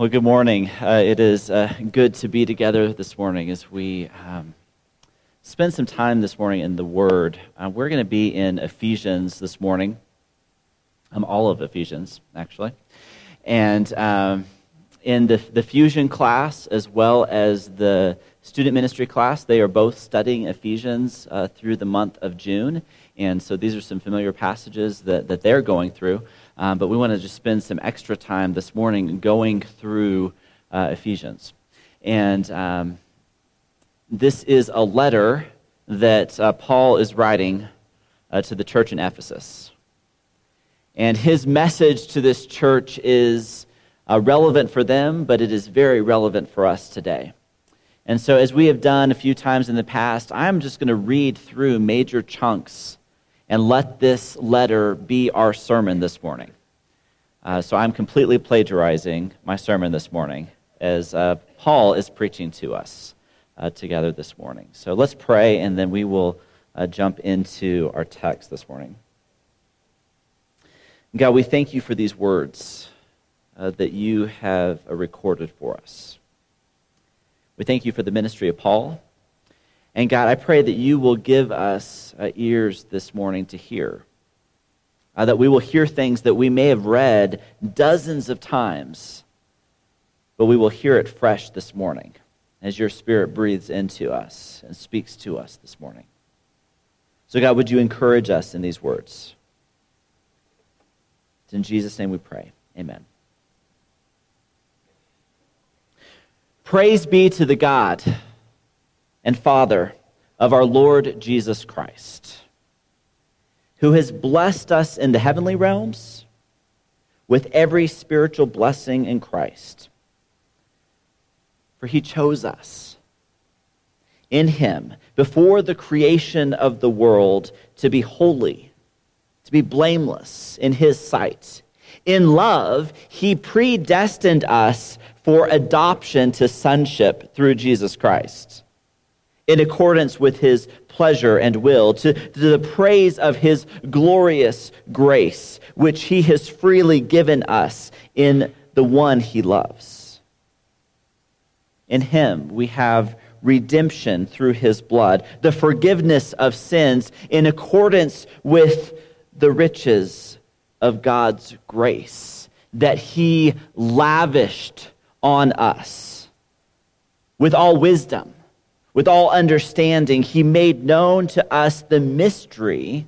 Well, good morning. Uh, it is uh, good to be together this morning as we um, spend some time this morning in the Word. Uh, we're going to be in Ephesians this morning, um, all of Ephesians, actually. And um, in the, the fusion class as well as the student ministry class, they are both studying Ephesians uh, through the month of June. And so these are some familiar passages that, that they're going through. Um, but we want to just spend some extra time this morning going through uh, Ephesians. And um, this is a letter that uh, Paul is writing uh, to the church in Ephesus. And his message to this church is uh, relevant for them, but it is very relevant for us today. And so, as we have done a few times in the past, I'm just going to read through major chunks and let this letter be our sermon this morning. Uh, so I'm completely plagiarizing my sermon this morning as uh, Paul is preaching to us uh, together this morning. So let's pray, and then we will uh, jump into our text this morning. God, we thank you for these words uh, that you have uh, recorded for us. We thank you for the ministry of Paul. And God, I pray that you will give us uh, ears this morning to hear. Uh, that we will hear things that we may have read dozens of times, but we will hear it fresh this morning as your Spirit breathes into us and speaks to us this morning. So, God, would you encourage us in these words? It's in Jesus' name we pray. Amen. Praise be to the God and Father of our Lord Jesus Christ, who has blessed us in the heavenly realms with every spiritual blessing in Christ. For he chose us in him before the creation of the world to be holy, to be blameless in his sight. In love, he predestined us for adoption to sonship through Jesus Christ in accordance with his pleasure and will, to, to, the praise of his glorious grace, which he has freely given us in the one he loves. In him we have redemption through his blood, the forgiveness of sins in accordance with the riches of God's grace that he lavished on us with all wisdom with all understanding, he made known to us the mystery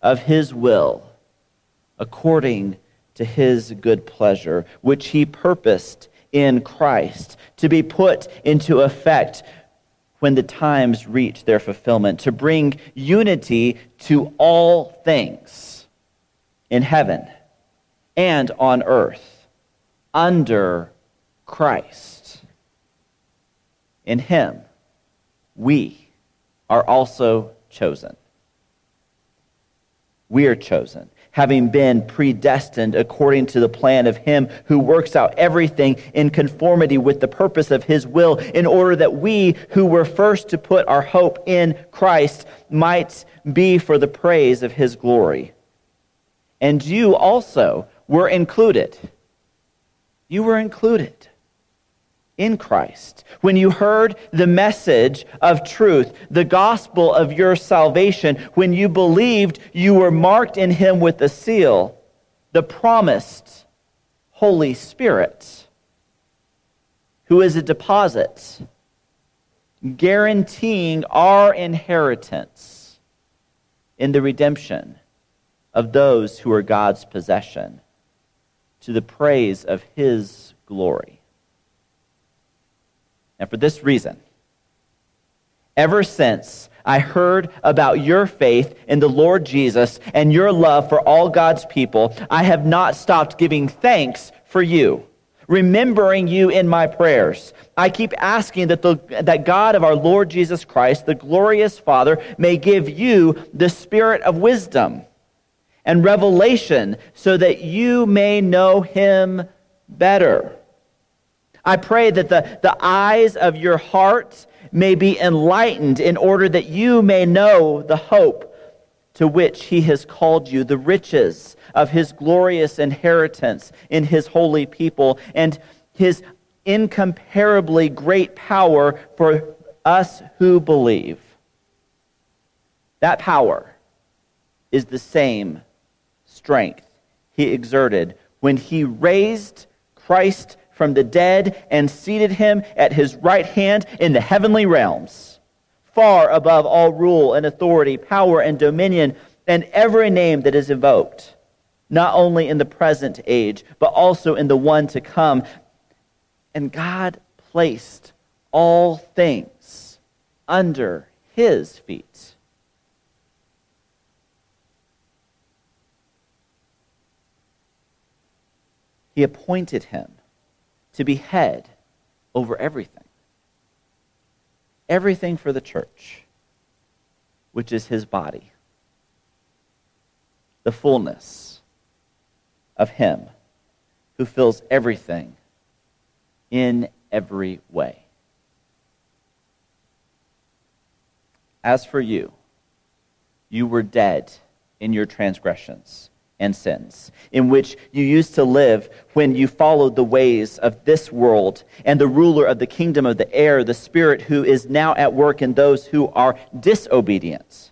of his will, according to his good pleasure, which he purposed in Christ to be put into effect when the times reach their fulfillment, to bring unity to all things in heaven and on earth under Christ. In him we are also chosen. We are chosen, having been predestined according to the plan of Him who works out everything in conformity with the purpose of His will, in order that we who were first to put our hope in Christ might be for the praise of His glory. And you also were included. You were included in Christ. When you heard the message of truth, the gospel of your salvation, when you believed you were marked in him with the seal, the promised Holy Spirit, who is a deposit guaranteeing our inheritance in the redemption of those who are God's possession to the praise of his glory. And for this reason, ever since I heard about your faith in the Lord Jesus and your love for all God's people, I have not stopped giving thanks for you, remembering you in my prayers. I keep asking that, the, that God of our Lord Jesus Christ, the glorious Father, may give you the spirit of wisdom and revelation so that you may know him better I pray that the, the eyes of your heart may be enlightened in order that you may know the hope to which he has called you, the riches of his glorious inheritance in his holy people, and his incomparably great power for us who believe. That power is the same strength he exerted when he raised Christ from the dead and seated him at his right hand in the heavenly realms, far above all rule and authority, power and dominion, and every name that is invoked, not only in the present age, but also in the one to come. And God placed all things under his feet. He appointed him to be head over everything. Everything for the church, which is his body. The fullness of him who fills everything in every way. As for you, you were dead in your transgressions and sins, in which you used to live when you followed the ways of this world and the ruler of the kingdom of the air, the Spirit who is now at work in those who are disobedient.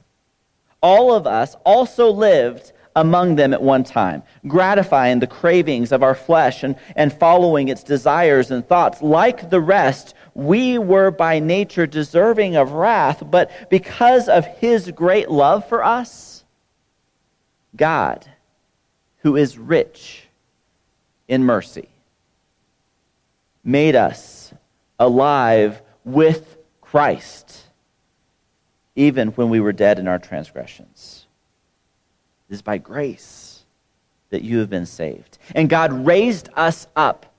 All of us also lived among them at one time, gratifying the cravings of our flesh and, and following its desires and thoughts. Like the rest, we were by nature deserving of wrath, but because of his great love for us, God, who is rich in mercy, made us alive with Christ, even when we were dead in our transgressions. It is by grace that you have been saved. And God raised us up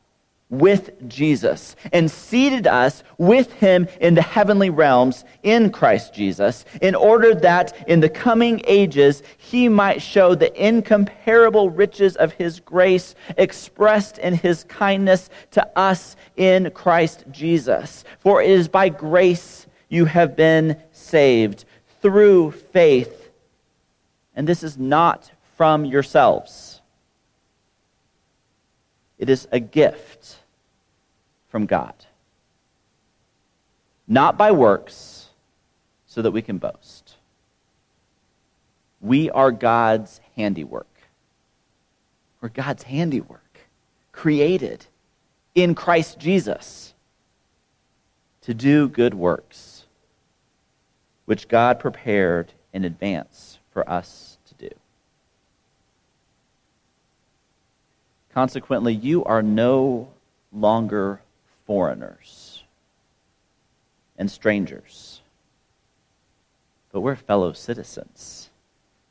with Jesus and seated us with him in the heavenly realms in Christ Jesus, in order that in the coming ages he might show the incomparable riches of his grace expressed in his kindness to us in Christ Jesus. For it is by grace you have been saved through faith. And this is not from yourselves. It is a gift from God. Not by works, so that we can boast. We are God's handiwork. We're God's handiwork, created in Christ Jesus to do good works, which God prepared in advance for us to do. Consequently, you are no longer foreigners and strangers, but we're fellow citizens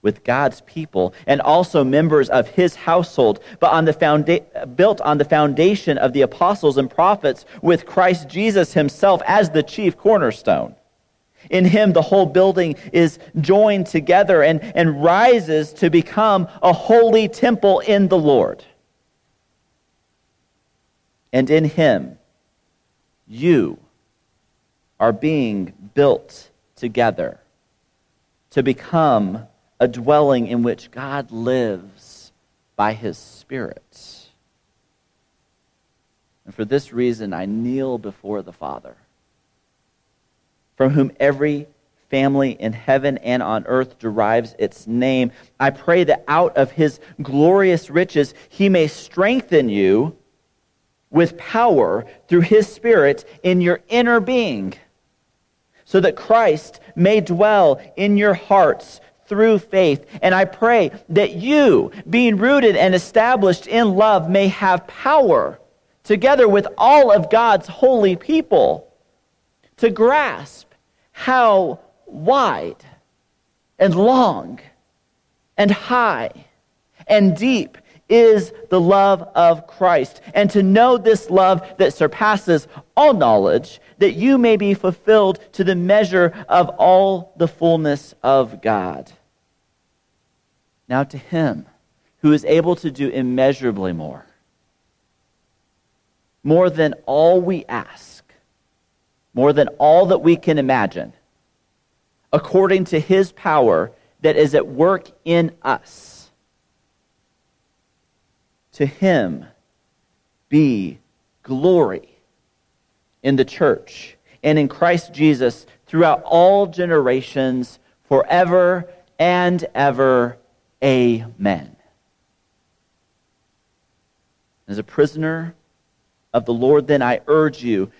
with God's people and also members of his household, but on the founda- built on the foundation of the apostles and prophets with Christ Jesus himself as the chief cornerstone. In him, the whole building is joined together and, and rises to become a holy temple in the Lord. And in him, you are being built together to become a dwelling in which God lives by his Spirit. And for this reason, I kneel before the Father, from whom every family in heaven and on earth derives its name. I pray that out of his glorious riches he may strengthen you with power through his Spirit in your inner being, so that Christ may dwell in your hearts through faith. And I pray that you, being rooted and established in love, may have power, together with all of God's holy people, to grasp how wide and long and high and deep is the love of Christ, and to know this love that surpasses all knowledge, that you may be fulfilled to the measure of all the fullness of God. Now, to Him who is able to do immeasurably more, more than all we ask, more than all that we can imagine, according to His power that is at work in us to him be glory in the church and in Christ Jesus throughout all generations, forever and ever. Amen. As a prisoner of the Lord, then I urge you,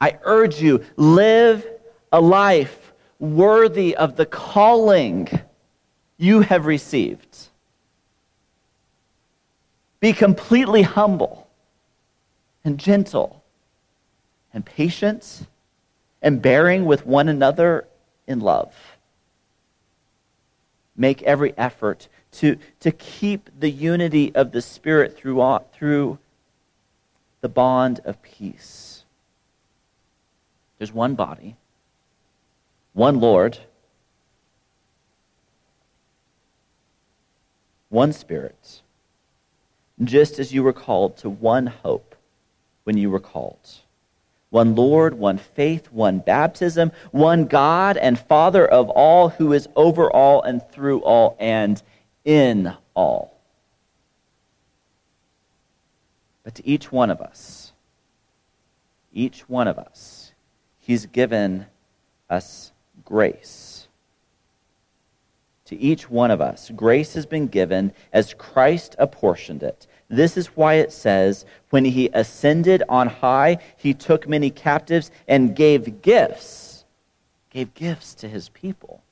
I urge you, live a life worthy of the calling you have received. Be completely humble and gentle and patient and bearing with one another in love. Make every effort to, to keep the unity of the Spirit through, through the bond of peace. There's one body, one Lord, one Spirit, just as you were called to one hope when you were called. One Lord, one faith, one baptism, one God and Father of all, who is over all and through all and in all. But to each one of us, each one of us, He's given us grace. To each one of us, grace has been given as Christ apportioned it. This is why it says, when he ascended on high, he took many captives and gave gifts, gave gifts to his people.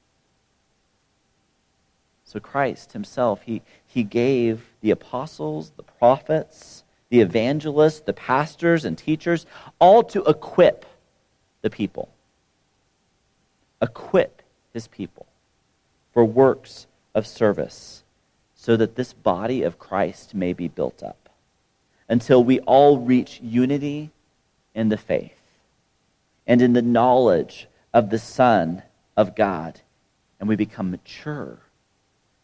So Christ himself, he, he gave the apostles, the prophets, the evangelists, the pastors, and teachers, all to equip the people. Equip his people for works of service so that this body of Christ may be built up until we all reach unity in the faith and in the knowledge of the Son of God and we become mature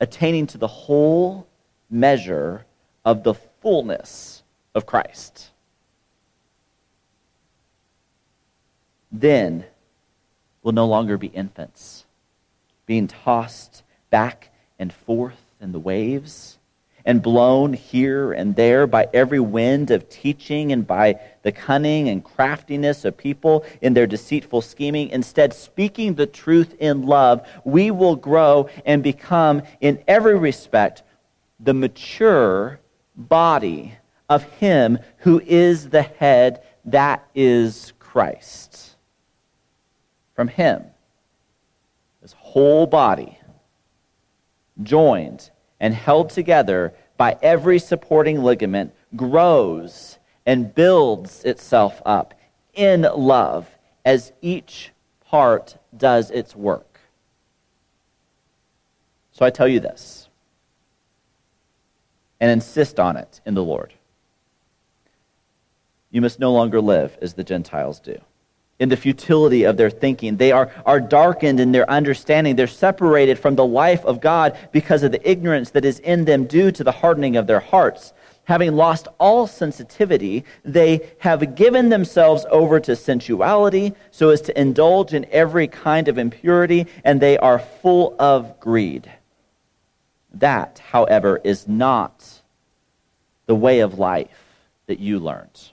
attaining to the whole measure of the fullness of Christ. Then we'll no longer be infants, being tossed back and forth in the waves and blown here and there by every wind of teaching and by the cunning and craftiness of people in their deceitful scheming. Instead, speaking the truth in love, we will grow and become, in every respect, the mature body of Him who is the head, that is Christ. From Him, whole body, joined and held together by every supporting ligament, grows and builds itself up in love as each part does its work. So I tell you this and insist on it in the Lord. You must no longer live as the Gentiles do in the futility of their thinking. They are, are darkened in their understanding. They're separated from the life of God because of the ignorance that is in them due to the hardening of their hearts. Having lost all sensitivity, they have given themselves over to sensuality so as to indulge in every kind of impurity, and they are full of greed. That, however, is not the way of life that you learned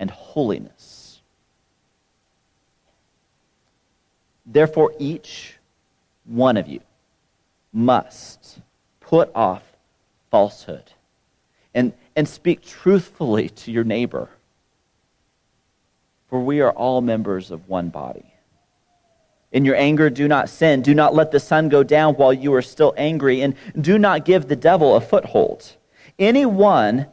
and holiness. Therefore, each one of you must put off falsehood and, and speak truthfully to your neighbor. For we are all members of one body. In your anger, do not sin. Do not let the sun go down while you are still angry, and do not give the devil a foothold. Anyone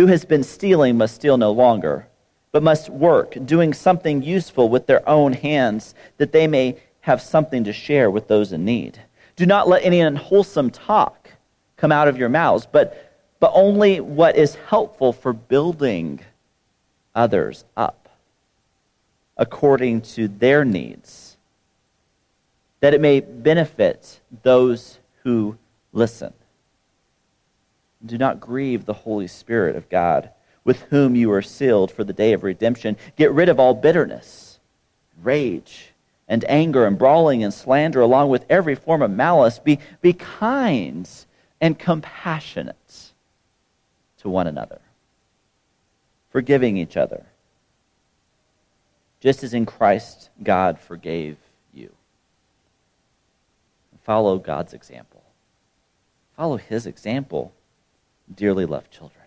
who has been stealing must steal no longer, but must work, doing something useful with their own hands, that they may have something to share with those in need. Do not let any unwholesome talk come out of your mouths, but but only what is helpful for building others up according to their needs, that it may benefit those who listen. Do not grieve the Holy Spirit of God, with whom you are sealed for the day of redemption. Get rid of all bitterness, rage, and anger, and brawling and slander, along with every form of malice. Be, be kind and compassionate to one another, forgiving each other, just as in Christ God forgave you. Follow God's example. Follow his example, dearly loved children.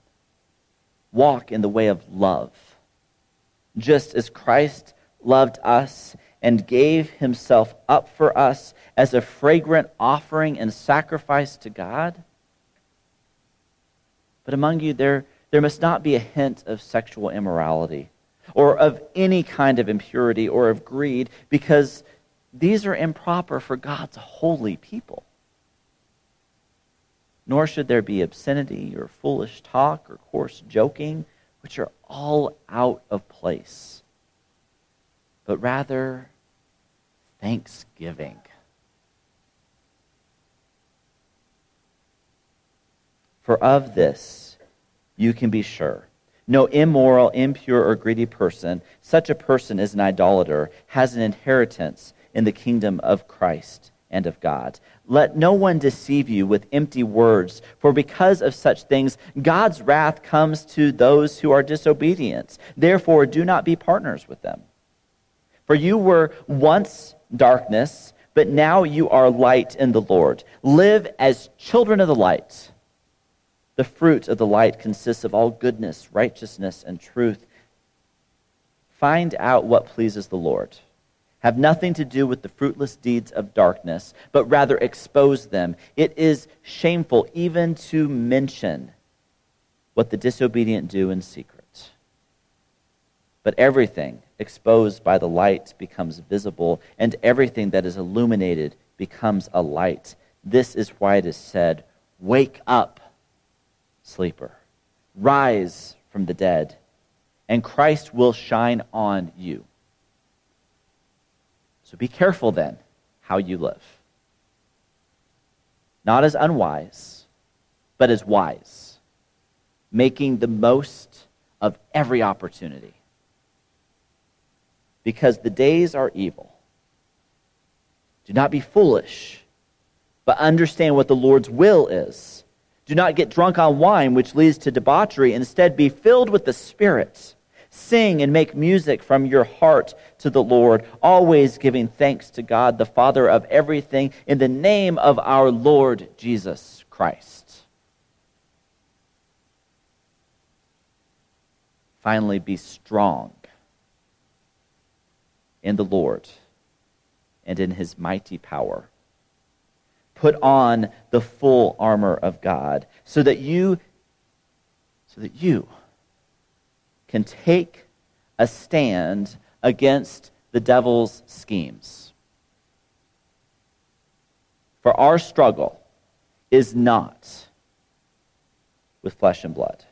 Walk in the way of love, just as Christ loved us and gave himself up for us as a fragrant offering and sacrifice to God but among you, there, there must not be a hint of sexual immorality or of any kind of impurity or of greed, because these are improper for God's holy people. Nor should there be obscenity or foolish talk or coarse joking, which are all out of place, but rather thanksgiving. For of this you can be sure. No immoral, impure, or greedy person, such a person is an idolater, has an inheritance in the kingdom of Christ and of God. Let no one deceive you with empty words, for because of such things, God's wrath comes to those who are disobedient. Therefore, do not be partners with them. For you were once darkness, but now you are light in the Lord. Live as children of the light. The fruit of the light consists of all goodness, righteousness, and truth. Find out what pleases the Lord. Have nothing to do with the fruitless deeds of darkness, but rather expose them. It is shameful even to mention what the disobedient do in secret. But everything exposed by the light becomes visible, and everything that is illuminated becomes a light. This is why it is said, Wake up sleeper. Rise from the dead, and Christ will shine on you. So be careful then how you live. Not as unwise, but as wise, making the most of every opportunity. Because the days are evil. Do not be foolish, but understand what the Lord's will is. Do not get drunk on wine, which leads to debauchery. Instead, be filled with the Spirit. Sing and make music from your heart to the Lord, always giving thanks to God, the Father of everything, in the name of our Lord Jesus Christ. Finally, be strong in the Lord and in his mighty power put on the full armor of God so that you so that you can take a stand against the devil's schemes. For our struggle is not with flesh and blood,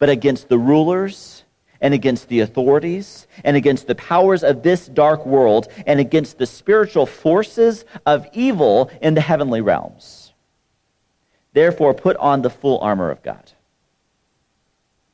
but against the rulers and against the authorities and against the powers of this dark world and against the spiritual forces of evil in the heavenly realms. Therefore, put on the full armor of God,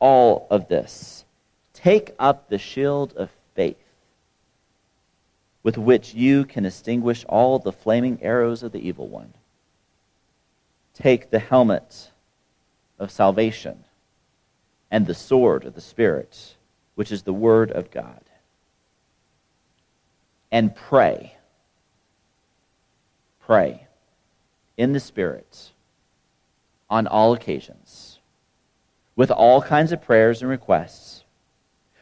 all of this, take up the shield of faith with which you can extinguish all the flaming arrows of the evil one. Take the helmet of salvation and the sword of the Spirit, which is the Word of God. And pray. Pray in the Spirit on all occasions. With all kinds of prayers and requests.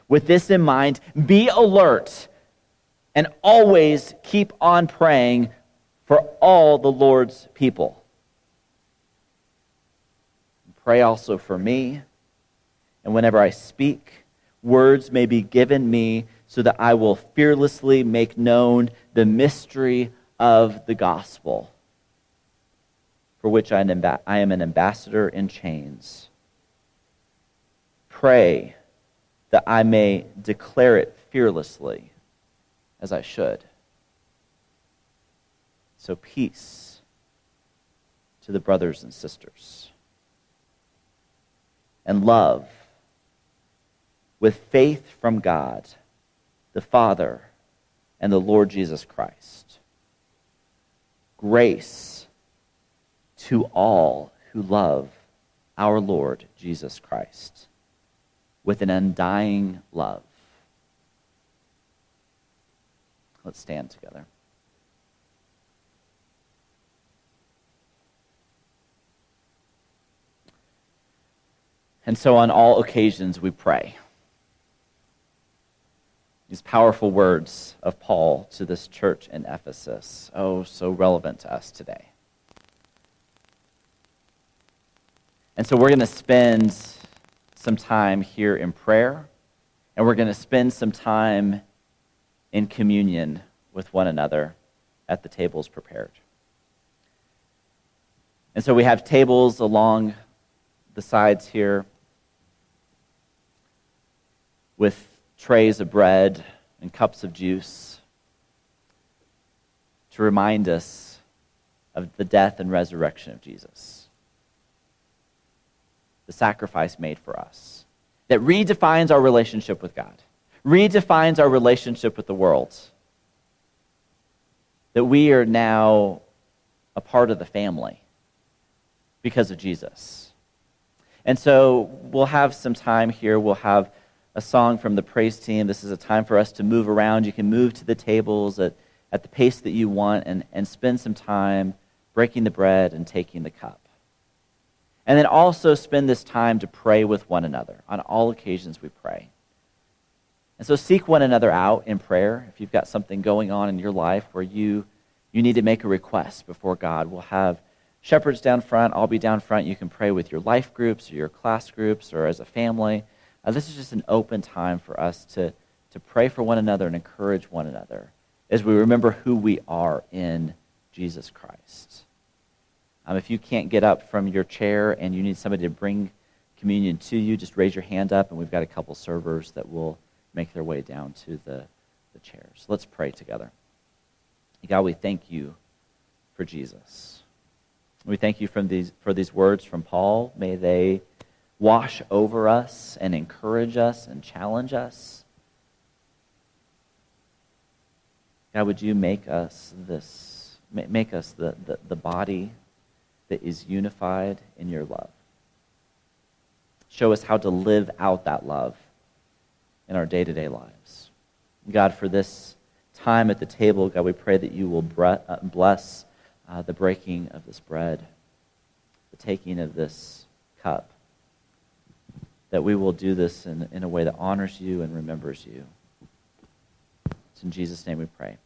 With this in mind, be alert and always keep on praying for all the Lord's people. Pray also for me, and whenever I speak, words may be given me so that I will fearlessly make known the mystery of the gospel, for which I am an ambassador in chains. Pray that I may declare it fearlessly as I should. So, peace to the brothers and sisters. And love with faith from God, the Father, and the Lord Jesus Christ. Grace to all who love our Lord Jesus Christ with an undying love. Let's stand together. And so, on all occasions, we pray. These powerful words of Paul to this church in Ephesus, oh, so relevant to us today. And so, we're going to spend some time here in prayer, and we're going to spend some time in communion with one another at the tables prepared. And so we have tables along the sides here with trays of bread and cups of juice to remind us of the death and resurrection of Jesus, the sacrifice made for us that redefines our relationship with God redefines our relationship with the world. That we are now a part of the family because of Jesus. And so we'll have some time here. We'll have a song from the praise team. This is a time for us to move around. You can move to the tables at, at the pace that you want and, and spend some time breaking the bread and taking the cup. And then also spend this time to pray with one another. On all occasions, we pray. And so seek one another out in prayer. If you've got something going on in your life where you, you need to make a request before God, we'll have shepherds down front. I'll be down front. You can pray with your life groups or your class groups or as a family. Uh, this is just an open time for us to, to pray for one another and encourage one another as we remember who we are in Jesus Christ. Um, if you can't get up from your chair and you need somebody to bring communion to you, just raise your hand up, and we've got a couple servers that will make their way down to the, the chairs. Let's pray together. God, we thank you for Jesus. We thank you from these, for these words from Paul. May they wash over us and encourage us and challenge us. God, would you make us this, make us the, the, the body that is unified in your love. Show us how to live out that love in our day to day lives. God, for this time at the table, God, we pray that you will uh, bless uh, the breaking of this bread, the taking of this cup, that we will do this in, in a way that honors you and remembers you. It's in Jesus' name we pray.